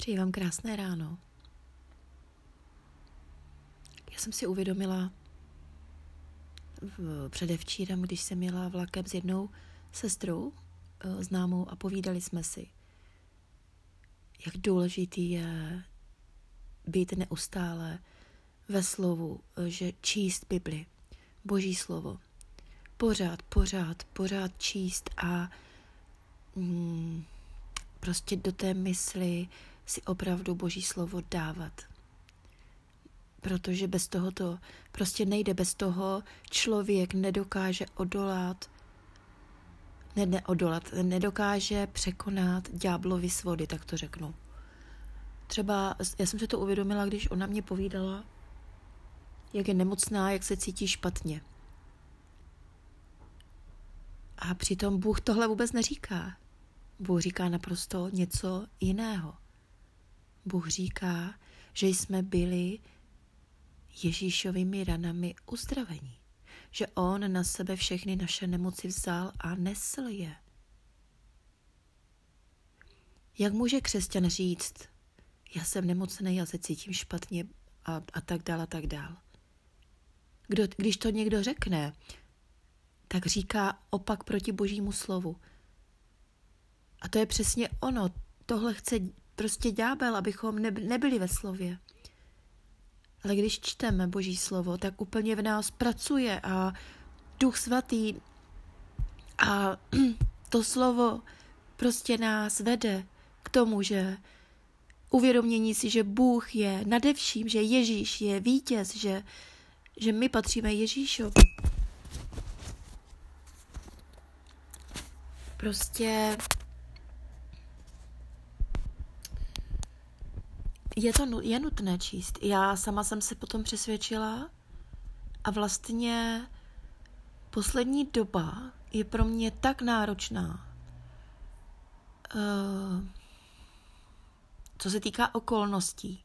Přeji vám krásné ráno. Já jsem si uvědomila v předevčírem, když jsem měla vlakem s jednou sestrou eh, známou a povídali jsme si, jak důležitý je být neustále ve slovu, eh, že číst Bibli, Boží slovo. Pořád, pořád, pořád číst a mm, prostě do té mysli si opravdu Boží slovo dávat. Protože bez toho to prostě nejde, bez toho člověk nedokáže odolat, ne, neodolat, nedokáže překonat ďáblovi svody, tak to řeknu. Třeba já jsem se to uvědomila, když ona mě povídala, jak je nemocná, jak se cítí špatně. A přitom Bůh tohle vůbec neříká. Bůh říká naprosto něco jiného. Bůh říká, že jsme byli Ježíšovými ranami uzdravení. Že On na sebe všechny naše nemoci vzal a nesl je. Jak může křesťan říct, já jsem nemocný, já se cítím špatně a, a tak dál a tak dál. Kdo, když to někdo řekne, tak říká opak proti božímu slovu. A to je přesně ono. Tohle chce prostě ďábel, abychom nebyli ve slově. Ale když čteme Boží slovo, tak úplně v nás pracuje a Duch Svatý a to slovo prostě nás vede k tomu, že uvědomění si, že Bůh je nade vším, že Ježíš je vítěz, že, že my patříme Ježíšovi. Prostě je to je nutné číst. Já sama jsem se potom přesvědčila a vlastně poslední doba je pro mě tak náročná. Uh, co se týká okolností.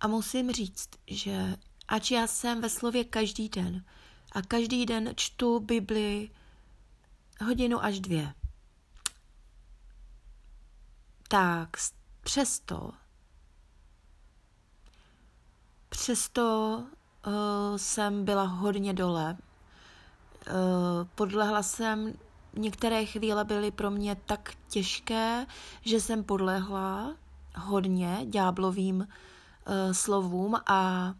A musím říct, že ač já jsem ve slově každý den a každý den čtu Bibli hodinu až dvě, tak přesto Přesto uh, jsem byla hodně dole. Uh, podlehla jsem, některé chvíle byly pro mě tak těžké, že jsem podlehla hodně ďáblovým uh, slovům a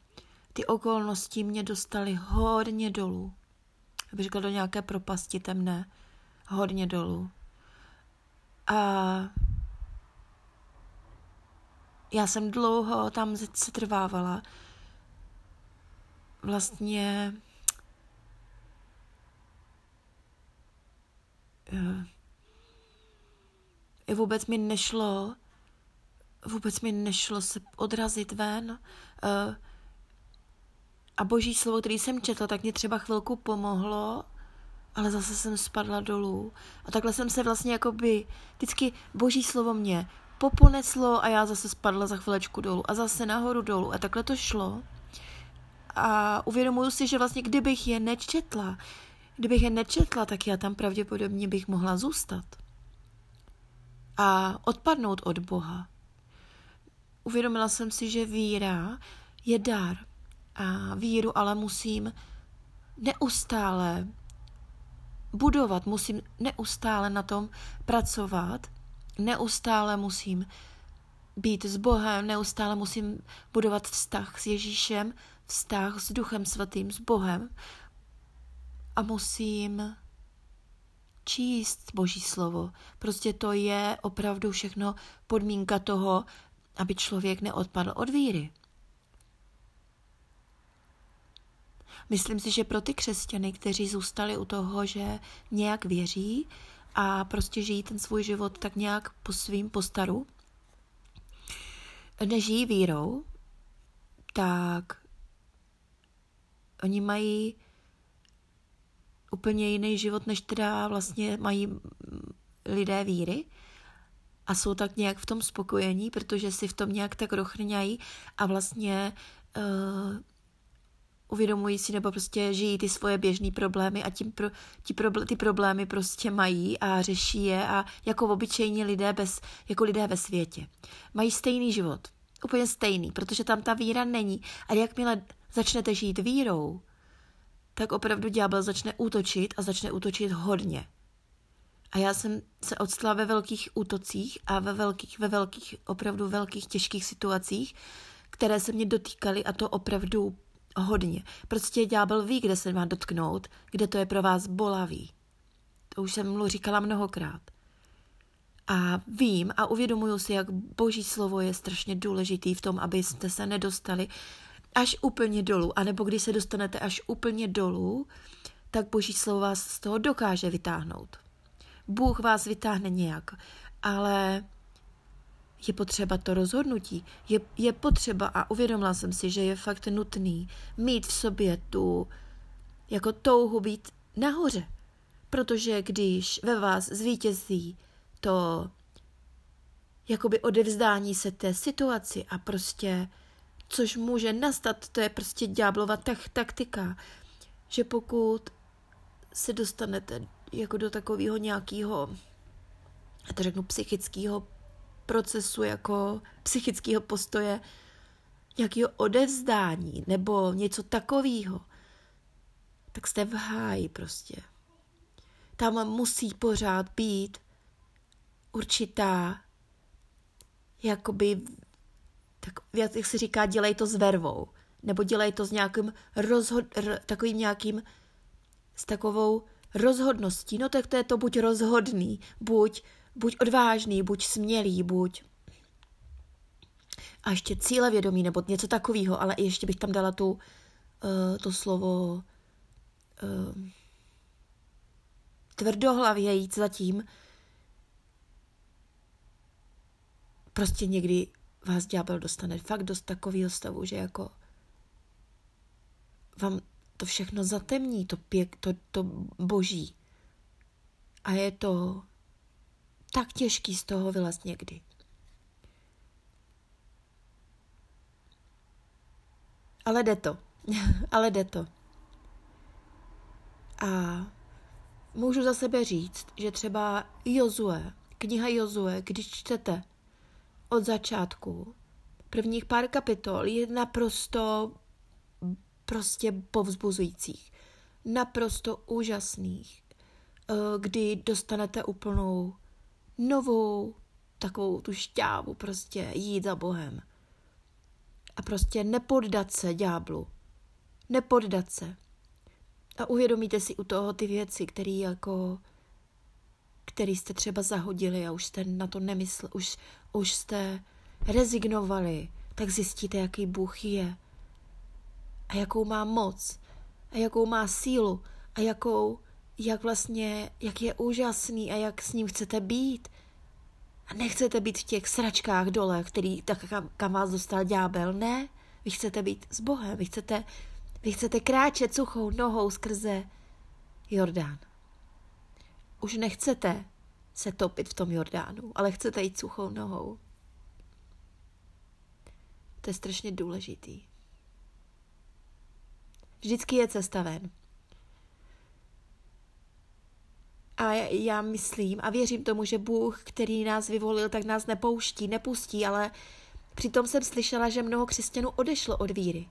ty okolnosti mě dostaly hodně dolů. Já bych řekla do nějaké propasti temné. Hodně dolů. A já jsem dlouho tam se trvávala. Vlastně eh, i vůbec mi nešlo, vůbec mi nešlo se odrazit ven. Eh, a boží slovo, který jsem četla, tak mě třeba chvilku pomohlo, ale zase jsem spadla dolů. A takhle jsem se vlastně jakoby, vždycky boží slovo mě poponeslo a já zase spadla za chvilečku dolů a zase nahoru dolů a takhle to šlo. A uvědomuju si, že vlastně kdybych je nečetla, kdybych je nečetla, tak já tam pravděpodobně bych mohla zůstat. A odpadnout od Boha. Uvědomila jsem si, že víra je dar. A víru ale musím neustále budovat, musím neustále na tom pracovat, neustále musím být s Bohem, neustále musím budovat vztah s Ježíšem, vztah s Duchem Svatým, s Bohem a musím číst Boží slovo. Prostě to je opravdu všechno podmínka toho, aby člověk neodpadl od víry. Myslím si, že pro ty křesťany, kteří zůstali u toho, že nějak věří a prostě žijí ten svůj život tak nějak po svým postaru, nežijí vírou, tak oni mají úplně jiný život, než teda vlastně mají lidé víry. A jsou tak nějak v tom spokojení, protože si v tom nějak tak rochrňají a vlastně uh, uvědomují si nebo prostě žijí ty svoje běžné problémy a tím pro, ti probl- ty problémy prostě mají a řeší je a jako obyčejní lidé bez, jako lidé ve světě. Mají stejný život. Úplně stejný, protože tam ta víra není. A jakmile začnete žít vírou, tak opravdu ďábel začne útočit a začne útočit hodně. A já jsem se odstala ve velkých útocích a ve velkých, ve velkých, opravdu velkých těžkých situacích, které se mě dotýkaly a to opravdu hodně. Prostě ďábel ví, kde se má dotknout, kde to je pro vás bolavý. To už jsem mu říkala mnohokrát. A vím a uvědomuju si, jak boží slovo je strašně důležitý v tom, abyste se nedostali až úplně dolů. A nebo když se dostanete až úplně dolů, tak boží slovo vás z toho dokáže vytáhnout. Bůh vás vytáhne nějak, ale je potřeba to rozhodnutí. Je, je potřeba, a uvědomila jsem si, že je fakt nutný mít v sobě tu jako touhu být nahoře. Protože když ve vás zvítězí to jakoby odevzdání se té situaci a prostě, což může nastat, to je prostě ďáblova tak, taktika, že pokud se dostanete jako do takového nějakého, já to řeknu, psychického procesu, jako psychického postoje, nějakého odevzdání nebo něco takového, tak jste v háji prostě. Tam musí pořád být určitá, jakoby, tak jak se říká, dělej to s vervou, nebo dělej to s nějakým rozhod, r, takovým nějakým, s takovou rozhodností, no tak to je to buď rozhodný, buď, buď odvážný, buď smělý, buď a ještě cílevědomý nebo něco takového, ale ještě bych tam dala tu, uh, to slovo uh, tvrdohlavě jít zatím. Prostě někdy vás ďábel dostane fakt dost takového stavu, že jako vám to všechno zatemní, to, pěk, to, to boží. A je to tak těžký z toho vylezt někdy. Ale jde to. Ale jde to. A můžu za sebe říct, že třeba Jozue, kniha Jozue, když čtete od začátku, prvních pár kapitol je naprosto prostě povzbuzujících, naprosto úžasných, eh, kdy dostanete úplnou novou takovou tu šťávu, prostě jít za Bohem. A prostě nepoddat se ďáblu. Nepoddat se. A uvědomíte si u toho ty věci, které jako který jste třeba zahodili a už jste na to nemysleli, už, už jste rezignovali, tak zjistíte, jaký Bůh je a jakou má moc a jakou má sílu a jakou, jak vlastně, jak je úžasný a jak s ním chcete být. A nechcete být v těch sračkách dole, který, tak kam, kam vás dostal ďábel. Ne, vy chcete být s Bohem, vy chcete, vy chcete kráčet suchou nohou skrze Jordán. Už nechcete se topit v tom Jordánu, ale chcete jít suchou nohou. To je strašně důležitý. Vždycky je cesta ven. A já myslím a věřím tomu, že Bůh, který nás vyvolil, tak nás nepouští, nepustí, ale přitom jsem slyšela, že mnoho křesťanů odešlo od víry.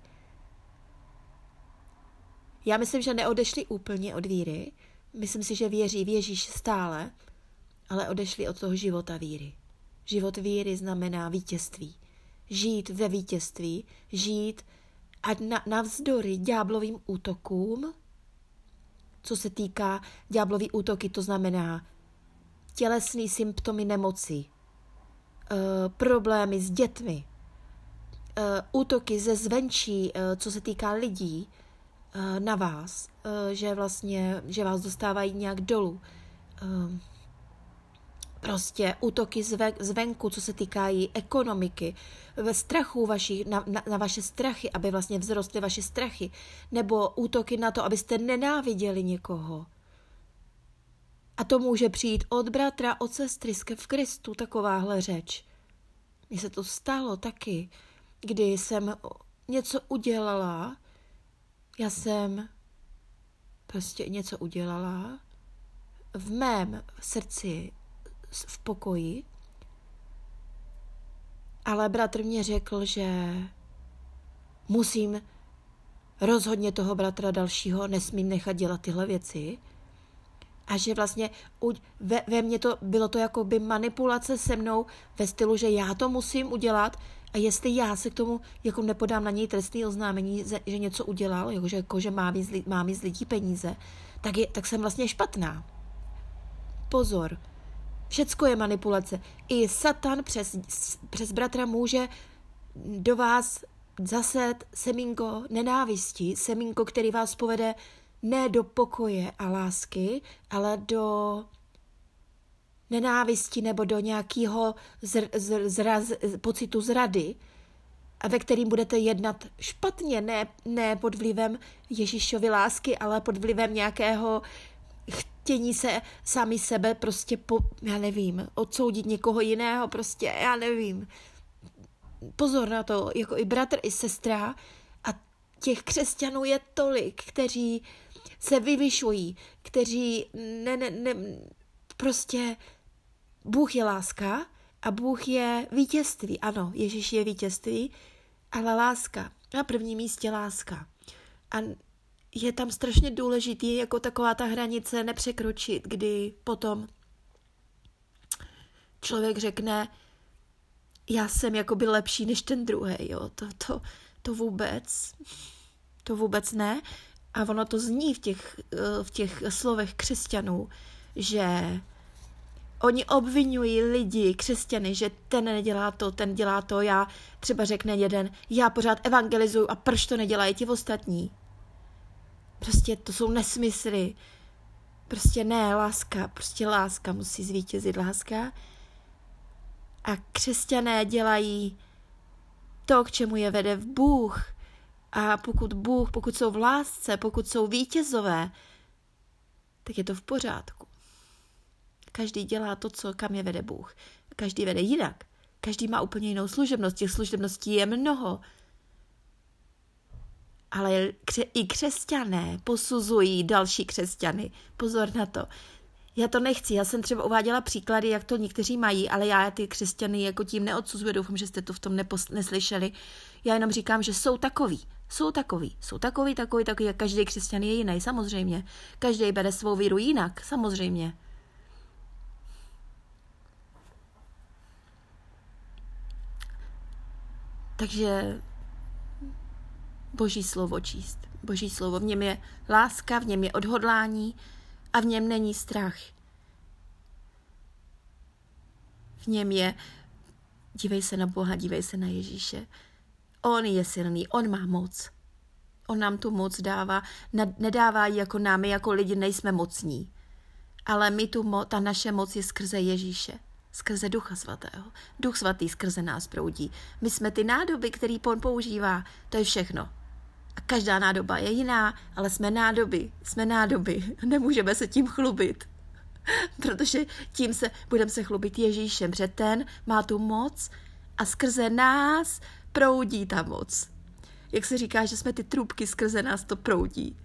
Já myslím, že neodešli úplně od víry, myslím si, že věří v Ježíš stále, ale odešli od toho života víry. Život víry znamená vítězství. Žít ve vítězství, žít a na, navzdory ďáblovým útokům, co se týká ďáblový útoky, to znamená tělesný symptomy nemoci, uh, problémy s dětmi, uh, útoky ze zvenčí, uh, co se týká lidí na vás, že vlastně, že vás dostávají nějak dolů. Prostě útoky zve, zvenku, co se týkají ekonomiky, ve strachu vaši, na, na, na vaše strachy, aby vlastně vzrostly vaše strachy, nebo útoky na to, abyste nenáviděli někoho. A to může přijít od bratra, od sestry v Kristu, takováhle řeč. Mně se to stalo taky, kdy jsem něco udělala, Já jsem prostě něco udělala v mém srdci v pokoji, ale bratr mě řekl, že musím rozhodně toho bratra dalšího nesmím nechat dělat tyhle věci. A že vlastně ve, ve mně to bylo to jako by manipulace se mnou ve stylu, že já to musím udělat a jestli já se k tomu jako nepodám na něj trestný oznámení, že něco udělal, jako že, jako, že má mít, má z lidí peníze, tak, je, tak jsem vlastně špatná. Pozor, všecko je manipulace. I Satan přes, přes bratra může do vás zased semínko nenávisti, semínko, který vás povede ne do pokoje a lásky, ale do nenávisti nebo do nějakého zr, zr, zraz, pocitu zrady, a ve kterým budete jednat špatně, ne, ne pod vlivem Ježíšovy lásky, ale pod vlivem nějakého chtění se sami sebe prostě, po, já nevím, odsoudit někoho jiného, prostě, já nevím pozor na to, jako i bratr, i sestra a těch křesťanů je tolik, kteří se vyvyšují, kteří ne, ne, ne, prostě Bůh je láska a Bůh je vítězství. Ano, Ježíš je vítězství, ale láska. Na prvním místě láska. A je tam strašně důležitý jako taková ta hranice nepřekročit, kdy potom člověk řekne, já jsem jakoby lepší než ten druhý, jo, to, to, to vůbec, to vůbec ne. A ono to zní v těch, eh, v těch slovech křesťanů, že oni obvinují lidi, křesťany, že ten nedělá to, ten dělá to, já třeba řekne jeden, já pořád evangelizuju a proč to nedělají ti ostatní? Prostě to jsou nesmysly. Prostě ne, láska, prostě láska musí zvítězit, láska a křesťané dělají to, k čemu je vede v Bůh. A pokud Bůh, pokud jsou v lásce, pokud jsou vítězové, tak je to v pořádku. Každý dělá to, co kam je vede Bůh. Každý vede jinak. Každý má úplně jinou služebnost. Těch služebností je mnoho. Ale i křesťané posuzují další křesťany. Pozor na to. Já to nechci, já jsem třeba uváděla příklady, jak to někteří mají, ale já ty křesťany jako tím neodsuzuji, doufám, že jste to v tom nepos- neslyšeli. Já jenom říkám, že jsou takový, jsou takový, jsou takový, takový, takový, a každý křesťan je jiný, samozřejmě. Každý bere svou víru jinak, samozřejmě. Takže boží slovo číst. Boží slovo, v něm je láska, v něm je odhodlání, a v něm není strach. V něm je, dívej se na Boha, dívej se na Ježíše. On je silný, on má moc. On nám tu moc dává, nedává ji jako námi, jako lidi nejsme mocní. Ale my tu mo- ta naše moc je skrze Ježíše, skrze Ducha Svatého. Duch Svatý skrze nás proudí. My jsme ty nádoby, který on používá, to je všechno. A každá nádoba je jiná, ale jsme nádoby, jsme nádoby, nemůžeme se tím chlubit. Protože tím se budeme se chlubit Ježíšem, že ten má tu moc a skrze nás proudí ta moc. Jak se říká, že jsme ty trubky, skrze nás to proudí.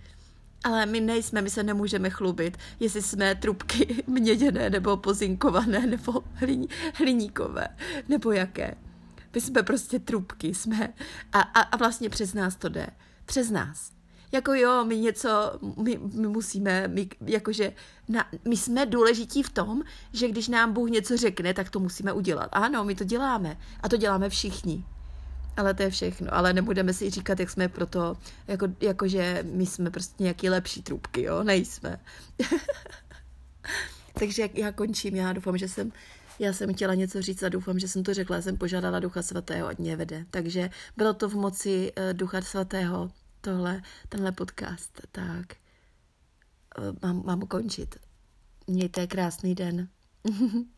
Ale my nejsme, my se nemůžeme chlubit, jestli jsme trubky měděné, nebo pozinkované, nebo hliní, hliníkové, nebo jaké. My jsme prostě trubky, jsme a, a, a vlastně přes nás to jde přes nás. Jako jo, my něco, my, my musíme, my, jakože, na, my jsme důležití v tom, že když nám Bůh něco řekne, tak to musíme udělat. Ano, my to děláme. A to děláme všichni. Ale to je všechno. Ale nebudeme si říkat, jak jsme proto, jako, jakože my jsme prostě nějaký lepší trubky, jo? Nejsme. Takže já končím, já doufám, že jsem já jsem chtěla něco říct a doufám, že jsem to řekla. Já jsem požádala Ducha Svatého, ať mě vede. Takže bylo to v moci uh, Ducha Svatého, tohle, tenhle podcast. Tak uh, mám, mám končit. Mějte krásný den.